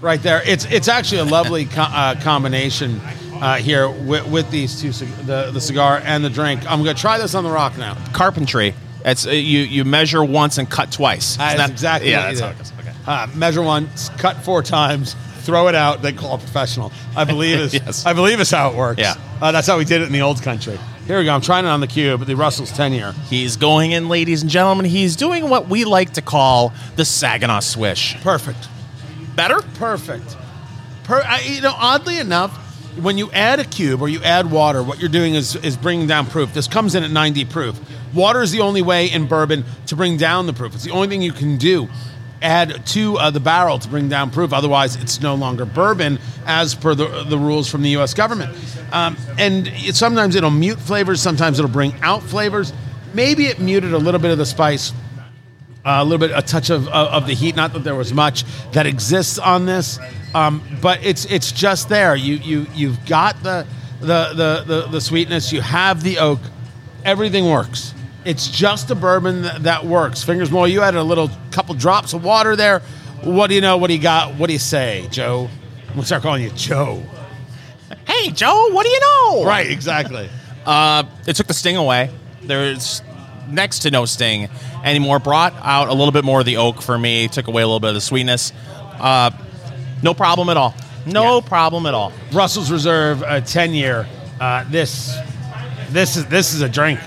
Right there, it's it's actually a lovely co- uh, combination uh, here with, with these two, the the cigar and the drink. I'm gonna try this on the rock now. Carpentry. It's uh, you. You measure once and cut twice. That Isn't exactly Yeah, what that's how it goes. Okay. Uh, measure once, cut four times, throw it out, then call a professional. I believe is Yes. I believe is how it works. Yeah. uh, that's how we did it in the old country. Here we go. I'm trying it on the cube, the Russell's ten year. He's going in, ladies and gentlemen. He's doing what we like to call the Saginaw swish. Perfect. Better? Perfect. Per, I, you know, oddly enough, when you add a cube or you add water, what you're doing is is bringing down proof. This comes in at 90 proof. Water is the only way in bourbon to bring down the proof. It's the only thing you can do. Add to uh, the barrel to bring down proof. Otherwise, it's no longer bourbon as per the, the rules from the U.S. government. Um, and it, sometimes it'll mute flavors. Sometimes it'll bring out flavors. Maybe it muted a little bit of the spice a little bit, a touch of, of, of the heat. Not that there was much that exists on this, um, but it's it's just there. You you you've got the the, the the the sweetness. You have the oak. Everything works. It's just a bourbon that, that works. Fingers more. You added a little couple drops of water there. What do you know? What do you got? What do you say, Joe? I'm gonna start calling you Joe. Hey, Joe, what do you know? Right, exactly. Uh, it took the sting away. There's next to no sting anymore. Brought out a little bit more of the oak for me. Took away a little bit of the sweetness. Uh, no problem at all. No Yeah. problem at all. Russell's Reserve, a ten year. Uh, this, this is this is a drink.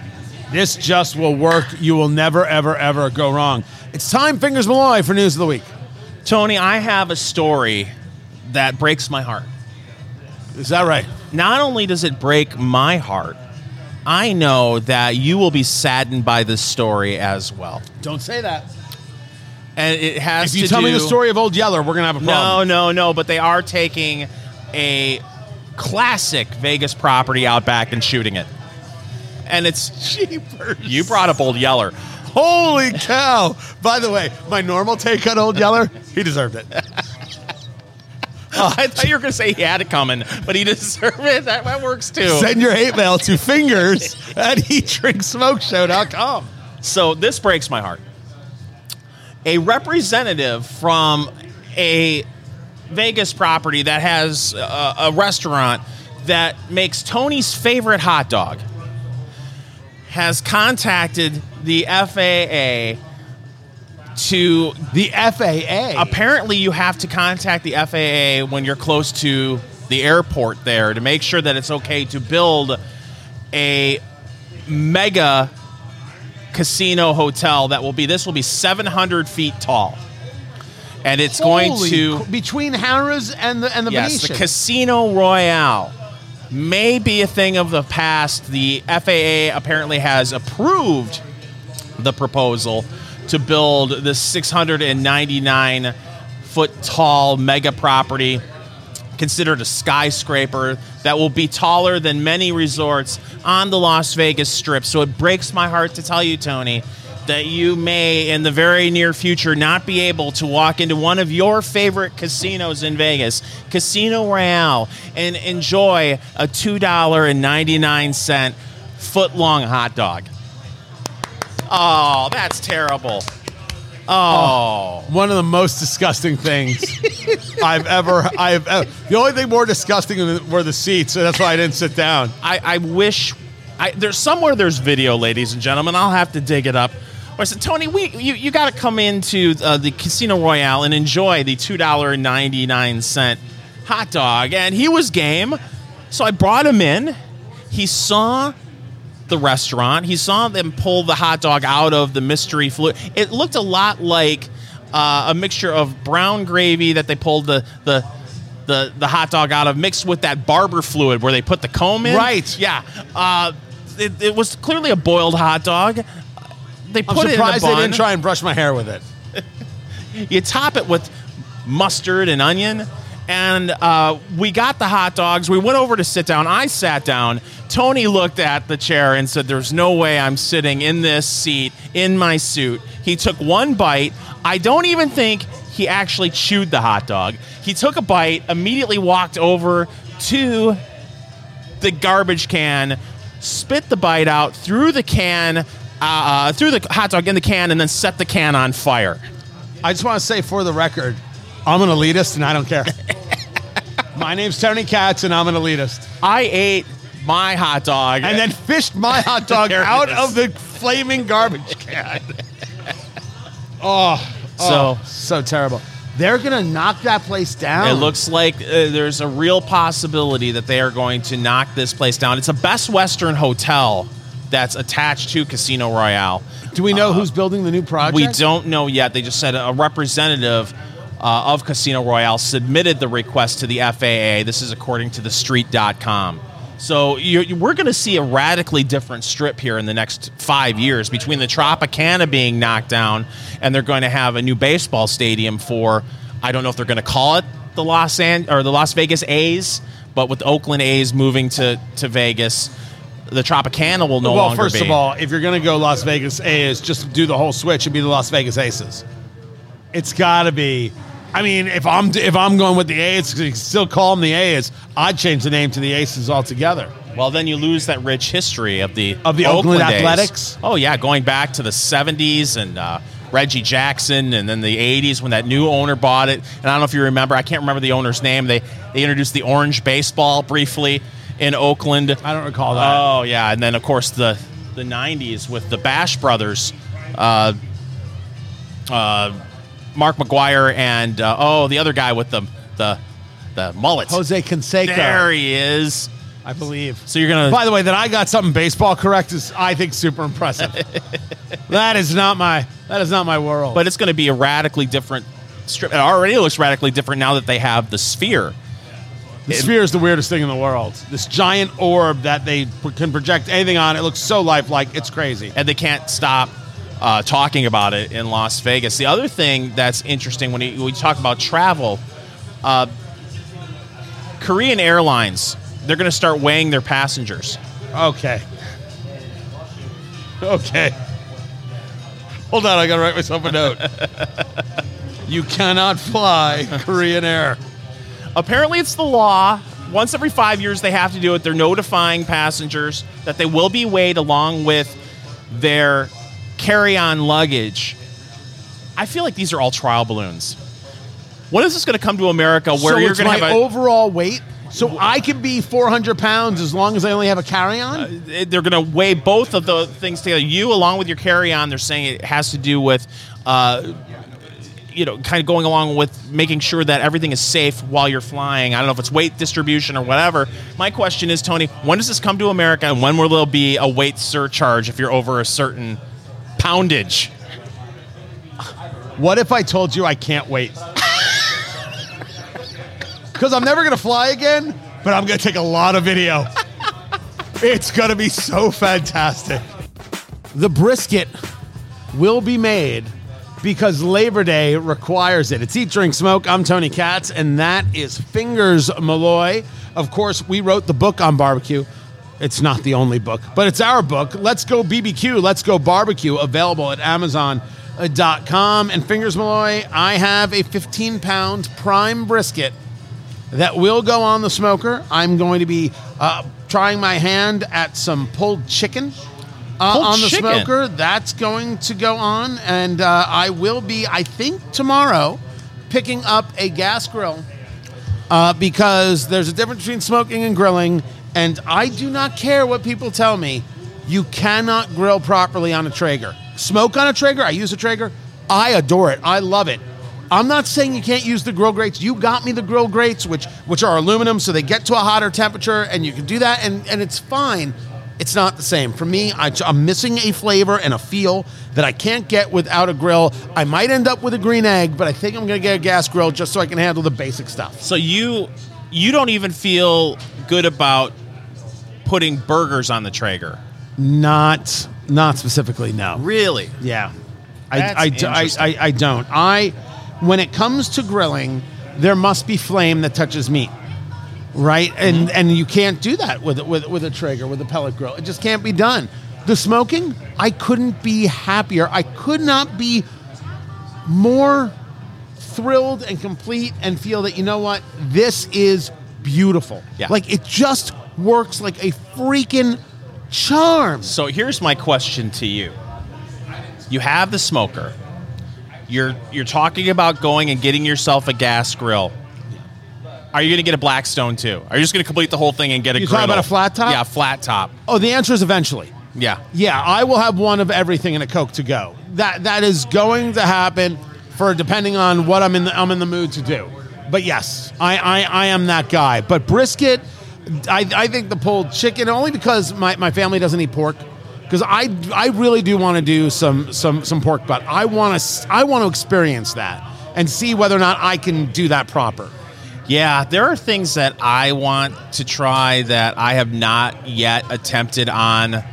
This just will work. You will never, ever, ever go wrong. It's time, Fingers Malloy, for news of the week. Tony, I have a story that breaks my heart. Is that right? Not only does it break my heart, I know that you will be saddened by this story as well. Don't say that. And it has If you tell me the story of Old Yeller, we're gonna have a problem. no, no. No. But they are taking a classic Vegas property out back and shooting it. And it's cheaper. you brought up Old Yeller. Holy cow! By the way, my normal take on Old Yeller, he deserved it. Oh, I thought you were going to say he had it coming, but he deserved it. That, that works too. Send your hate mail to fingers at eatdrinksmokeshow.com. So this breaks my heart. A representative from a Vegas property that has a, a restaurant that makes Tony's favorite hot dog has contacted the FAA to The FAA. apparently you have to contact the FAA when you're close to the airport there to make sure that it's okay to build a mega casino hotel that will be this will be 700 feet tall, and it's going to c- between Harrah's and the and the yes, Venetian. the Casino Royale may be a thing of the past. The FAA apparently has approved the proposal to build this 699 foot tall mega property considered a skyscraper that will be taller than many resorts on the Las Vegas Strip. So it breaks my heart to tell you, Tony, that you may in the very near future not be able to walk into one of your favorite casinos in Vegas, Casino Royale, and enjoy a $2.99 foot long hot dog. Oh, that's terrible. Oh. One of the most disgusting things I've ever. I've ever, the only thing more disgusting were the seats, so that's why I didn't sit down. I, I wish I, there's somewhere there's video, ladies and gentlemen. I'll have to dig it up. I said, Tony, we you, you got to come into uh, the Casino Royale and enjoy the two dollar and ninety nine cent hot dog, and he was game. So I brought him in. He saw the restaurant. He saw them pull the hot dog out of the mystery fluid. It looked a lot like uh, a mixture of brown gravy that they pulled the the. The, the hot dog out of mixed with that barber fluid where they put the comb in. Right. Yeah. Uh, it, it was clearly a boiled hot dog. They I'm put it in a surprised they didn't try and brush my hair with it. You top it with mustard and onion. And uh, we got the hot dogs. We went over to sit down. I sat down. Tony looked at the chair and said, There's no way I'm sitting in this seat in my suit. He took one bite. I don't even think he actually chewed the hot dog. He took a bite, immediately walked over to the garbage can, spit the bite out, threw the can, uh, uh, threw the hot dog in the can, and then set the can on fire. I just want to say for the record, I'm an elitist and I don't care. my name's Tony Katz and I'm an elitist. I ate my hot dog And then fished my hot dog There it out is. of the flaming garbage can. oh, So- oh, so terrible. They're gonna knock that place down. It looks like uh, there's a real possibility that they are going to knock this place down. It's a Best Western hotel that's attached to Casino Royale. Do we know who's building the new project? We don't know yet. They just said a representative uh, of Casino Royale submitted the request to the FAA. This is according to TheStreet.com. So you're, you- we're going to see a radically different strip here in the next five years between the Tropicana being knocked down and they're going to have a new baseball stadium for. I don't know if they're going to call it the Los An- or the Las Vegas A's, but with the Oakland A's moving to to Vegas, the Tropicana will no longer well, first be. of all, if you're gonna go Las Vegas A's, just do the whole switch and be the Las Vegas Aces. It's got to be. I mean, if I'm if I'm going with the A's, you can still call them the A's. I'd change the name to the Aces altogether. Well, then you lose that rich history of the Of the Oakland A's. Athletics? Oh yeah, going back to the '70s and uh, Reggie Jackson, and then the '80s when that new owner bought it. And I don't know if you remember. I can't remember the owner's name. They they introduced the orange baseball briefly in Oakland. I don't recall that. Oh yeah, and then of course the the '90s with the Bash brothers, uh, uh, Mark McGwire and uh, oh the other guy with the the the mullet. Jose Canseco, There he is. I believe. So you're gonna By the way, that I got something baseball correct is I think super impressive. that is not my that is not my world. but it's going to be a radically different strip. It already looks radically different now that they have the sphere. the sphere is the weirdest thing in the world. This giant orb that they p- can project anything on. It looks so lifelike. It's crazy. and they can't stop uh, talking about it in Las Vegas. The other thing that's interesting when we talk about travel, uh, Korean Airlines, they're going to start weighing their passengers. Okay. Okay. Hold on, I gotta write myself a note. you cannot fly Korean Air. Apparently, it's the law. Once every five years, they have to do it. They're notifying passengers that they will be weighed along with their carry on luggage. I feel like these are all trial balloons. When is this going to come to America where so you're going to my have a. overall weight. So I can be 400 pounds as long as I only have a carry-on. they're going to weigh both of the things together. You, along with your carry-on, they're saying it has to do with, uh, you know, kind of going along with making sure that everything is safe while you're flying. I don't know if it's weight distribution or whatever. My question is, Tony, when does this come to America, and when will there be a weight surcharge if you're over a certain poundage. What if I told you I can't wait? Because I'm never gonna fly again, but I'm gonna take a lot of video. it's gonna be so fantastic. The brisket will be made because Labor Day requires it. It's Eat, Drink, Smoke. I'm Tony Katz, and that is Fingers Malloy. Of course, we wrote the book on barbecue. It's not the only book, but it's our book. Let's go BBQ, let's go barbecue, available at Amazon.com. And Fingers Malloy, I have a 15 pound prime brisket that will go on the smoker. I'm going to be uh, trying my hand at some pulled chicken. Uh, Pulled on the chicken? smoker, that's going to go on, and uh, I will be, I think, tomorrow, picking up a gas grill uh, because there's a difference between smoking and grilling, and I do not care what people tell me. You cannot grill properly on a Traeger. Smoke on a Traeger. I use a Traeger. I adore it. I love it. I'm not saying you can't use the grill grates. You got me the grill grates, which which are aluminum, so they get to a hotter temperature, and you can do that, and and it's fine. It's not the same for me. I, I'm missing a flavor and a feel that I can't get without a grill. I might end up with a green egg, but I think I'm gonna get a gas grill just so I can handle the basic stuff. So you you don't even feel good about putting burgers on the Traeger. Not not specifically, no. Really? Yeah, I, I, I. I, I don't. I when it comes to grilling, there must be flame that touches meat, right? And mm-hmm. and you can't do that with with with a Traeger with a pellet grill. It just can't be done. The smoking, I couldn't be happier. I could not be more thrilled and complete and feel that you know what this is beautiful. Yeah. Like it just works like a freaking charm. So here's my question to you. You have the smoker. You're you're talking about going and getting yourself a gas grill. Are you going to get a Blackstone too? Are you just going to complete the whole thing and get a You talking about a flat top? Yeah, flat top. Oh, the answer is eventually. Yeah. Yeah, I will have one of everything in a Coke to go. That that is going to happen for depending on what I'm in the I'm in the mood to do. But yes, I I, I am that guy. But brisket, I, I think the pulled chicken only because my, my family doesn't eat pork. Because I, I really do want to do some some some pork butt. I want to I want to experience that and see whether or not I can do that proper. Yeah, there are things that I want to try that I have not yet attempted on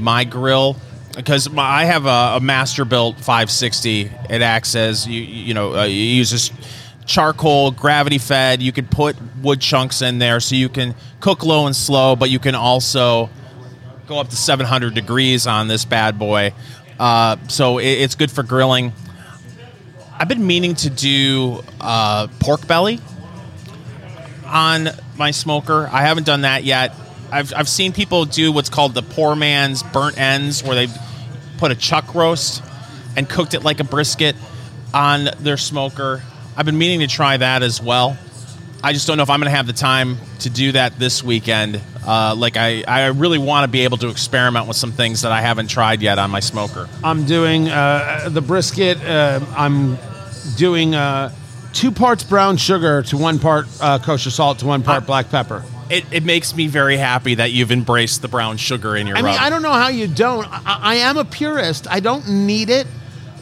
my grill because I have a, a Masterbuilt 560. It acts as you you know uh, you use this charcoal gravity fed. You can put wood chunks in there so you can cook low and slow, but you can also go up to 700 degrees on this bad boy. Uh, so it, it's good for grilling. I've been meaning to do uh, pork belly on my smoker. I haven't done that yet. I've, I've seen people do what's called the poor man's burnt ends, where they put a chuck roast and cooked it like a brisket on their smoker. I've been meaning to try that as well. I just don't know if I'm going to have the time to do that this weekend. Uh, like I, I really want to be able to experiment with some things that I haven't tried yet on my smoker. I'm doing uh, the brisket. Uh, I'm doing uh, two parts brown sugar to one part uh, kosher salt to one part Uh, black pepper. It, it makes me very happy that you've embraced the brown sugar in your I mean, rub. I don't know how you don't. I, I am a purist. I don't need it.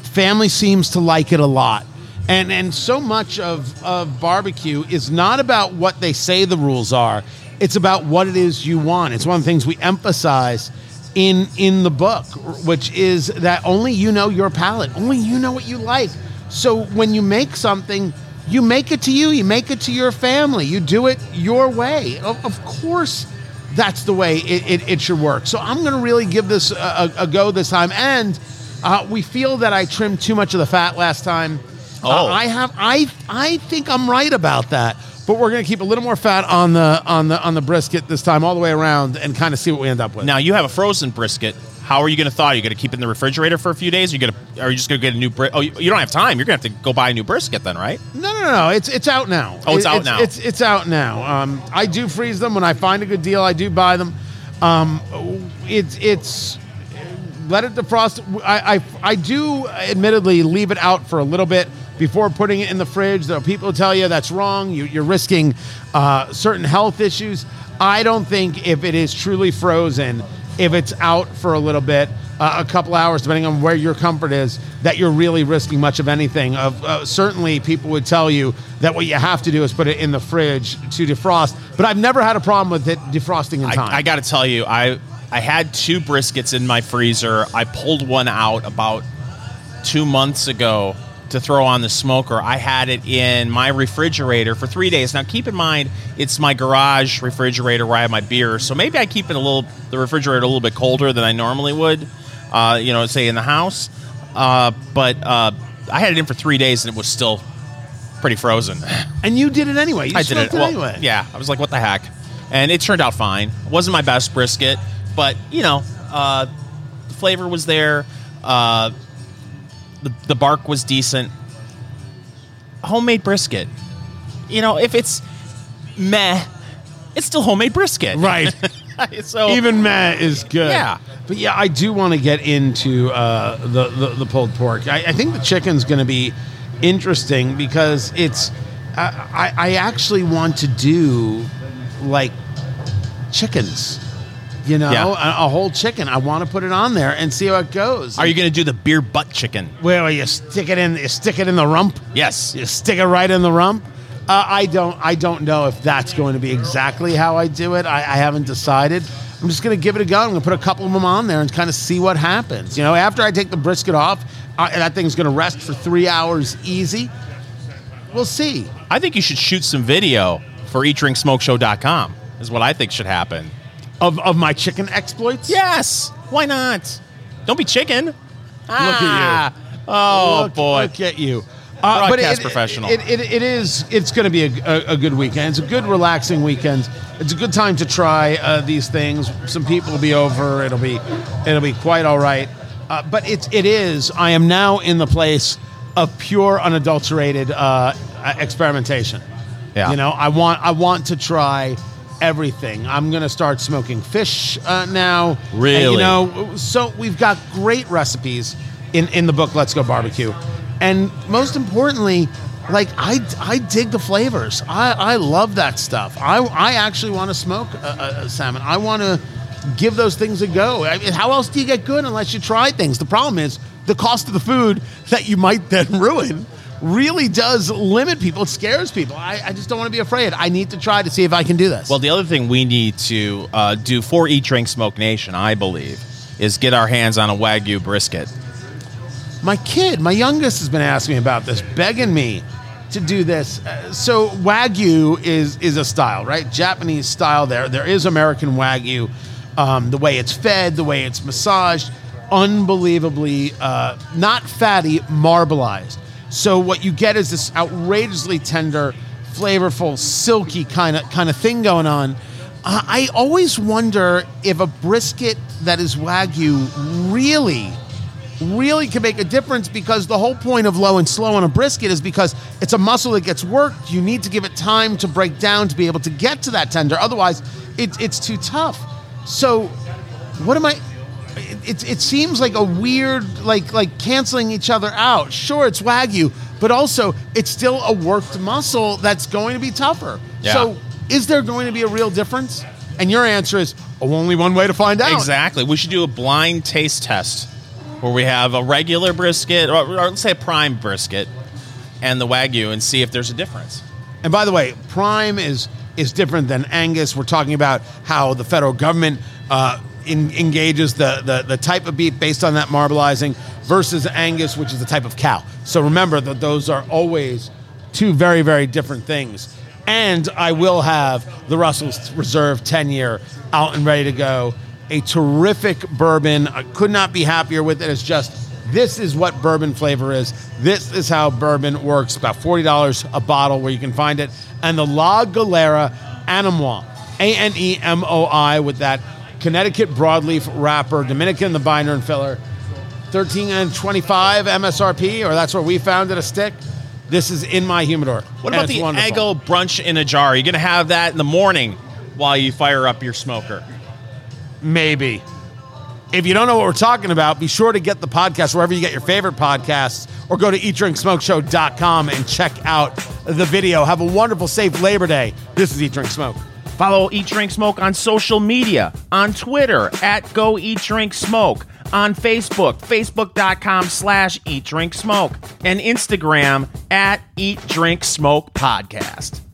Family seems to like it a lot. And, and so much of, of barbecue is not about what they say the rules are. It's about what it is you want. It's one of the things we emphasize in in the book, which is that only you know your palate. Only you know what you like. So when you make something, you make it to you. You make it to your family. You do it your way. Of, of course, that's the way it, it, it should work. So I'm going to really give this a, a, go this time. And uh, we feel that I trimmed too much of the fat last time. Uh, Oh. I have. I I think I'm right about that. But we're going to keep a little more fat on the on the on the brisket this time, all the way around, and kind of see what we end up with. Now you have a frozen brisket. How are you going to thaw? Are you going to keep it in the refrigerator for a few days? Are you going to? Are you just going to get a new brisket? Oh, you, you don't have time. You're going to have to go buy a new brisket then, right? No, no, no, no. It's it's out now. Oh, it's It- out now. It's it's out now. Um, I do freeze them when I find a good deal. I do buy them. Um, it's it's let it defrost. I, I I do admittedly leave it out for a little bit before putting it in the fridge. Are people tell you that's wrong. You, you're risking uh, certain health issues. I don't think if it is truly frozen if it's out for a little bit, uh, a couple hours, depending on where your comfort is, that you're really risking much of anything. Of uh, certainly, people would tell you that what you have to do is put it in the fridge to defrost. But I've never had a problem with it defrosting in time. I, I got to tell you, I I had two briskets in my freezer. I pulled one out about two months ago to throw on the smoker. I had it in my refrigerator for three days. Now, keep in mind, it's my garage refrigerator where I have my beer, so maybe I keep it a little the refrigerator a little bit colder than I normally would. Uh, you know, say in the house, uh, but uh, I had it in for three days and it was still pretty frozen. and you did it anyway. You I did it, smoked well, anyway. Yeah, I was like, what the heck? And it turned out fine. It wasn't my best brisket, but you know, uh, the flavor was there. The, the bark was decent. Homemade brisket. You know, if it's meh, it's still homemade brisket. Right. so Even meh is good. Yeah. But yeah, I do want to get into uh, the, the the pulled pork. I, I think the chicken's going to be interesting because it's. I, I I actually want to do like chickens. You know, Yeah. a, a whole chicken. I want to put it on there and see how it goes. are you going to do the beer butt chicken? Where you stick it in? You stick it in the rump. Yes. You stick it right in the rump. Uh, I don't. I don't know if that's going to be exactly how I do it. I, I haven't decided. I'm just going to give it a go. I'm going to put a couple of them on there and kind of see what happens. You know, after I take the brisket off, uh, that thing's going to rest for three hours easy. We'll see. I think you should shoot some video for eatdrinksmokeshow.com. Is what I think should happen. Of, of my chicken exploits. Yes. Why not? Don't be chicken. Look at you. Oh look, boy. Look at you. Uh, Broadcast professional. It, it, it is. It's going to be a, a, a good weekend. It's a good, relaxing weekend. It's a good time to try uh, these things. Some people will be over. It'll be, it'll be quite all right. Uh, but it's it is. I am now in the place of pure, unadulterated uh, experimentation. Yeah. You know, I want I want to try everything. I'm going to start smoking fish uh, now. And, you know, so we've got great recipes in in the book Let's Go Barbecue, and most importantly, like I I dig the flavors. I I love that stuff. I I actually want to smoke a, a salmon. I want to give those things a go. I mean, how else do you get good unless you try things? The problem is the cost of the food that you might then ruin. Really does limit people. It scares people. I, I just don't want to be afraid. I need to try to see if I can do this. Well, the other thing we need to uh, do for Eat Drink Smoke Nation, I believe, is get our hands on a Wagyu brisket. My kid, my youngest, has been asking me about this, begging me to do this. Uh, so Wagyu is is a style, right? Japanese style. There, there is American Wagyu. Um, the way it's fed, the way it's massaged, unbelievably uh, not fatty, marbleized. So what you get is this outrageously tender, flavorful, silky kind of kind of thing going on. I always wonder if a brisket that is Wagyu really really can make a difference because the whole point of low and slow on a brisket is because it's a muscle that gets worked. You need to give it time to break down to be able to get to that tender. Otherwise, it, it's too tough. So, what am I? It, it, seems like a weird, like like canceling each other out. Sure, it's wagyu, but also it's still a worked muscle that's going to be tougher. Yeah. So, is there going to be a real difference? And your answer is oh, only one way to find out. Exactly. We should do a blind taste test where we have a regular brisket, or, or let's say a prime brisket, and the Wagyu and see if there's a difference. And by the way, prime is is different than Angus. We're talking about how the federal government uh, in, engages the, the the type of beef based on that marbleizing versus Angus, which is the type of cow. So remember that those are always two very very different things. And I will have the Russell's Reserve 10 year out and ready to go. A terrific bourbon. I could not be happier with it. It's just this is what bourbon flavor is. This is how bourbon works. About $40 a bottle where you can find it. And the La Galera Anemoi, A N E M O I, with that Connecticut broadleaf wrapper, Dominican the binder and filler. 13 and 25 MSRP, or that's where we found it a stick. This is in my humidor. What about the wonderful. Eggo brunch in a jar? Are you going to have that in the morning while you fire up your smoker? Maybe. If you don't know what we're talking about, be sure to get the podcast wherever you get your favorite podcasts or go to eatdrinksmokeshow.com and check out the video. Have a wonderful, safe Labor Day. This is Eat Drink Smoke. Follow Eat Drink Smoke on social media. On Twitter at Go Eat Drink Smoke, on Facebook, facebook.com slash Eat Drink Smoke, and Instagram at Eat Drink Smoke Podcast.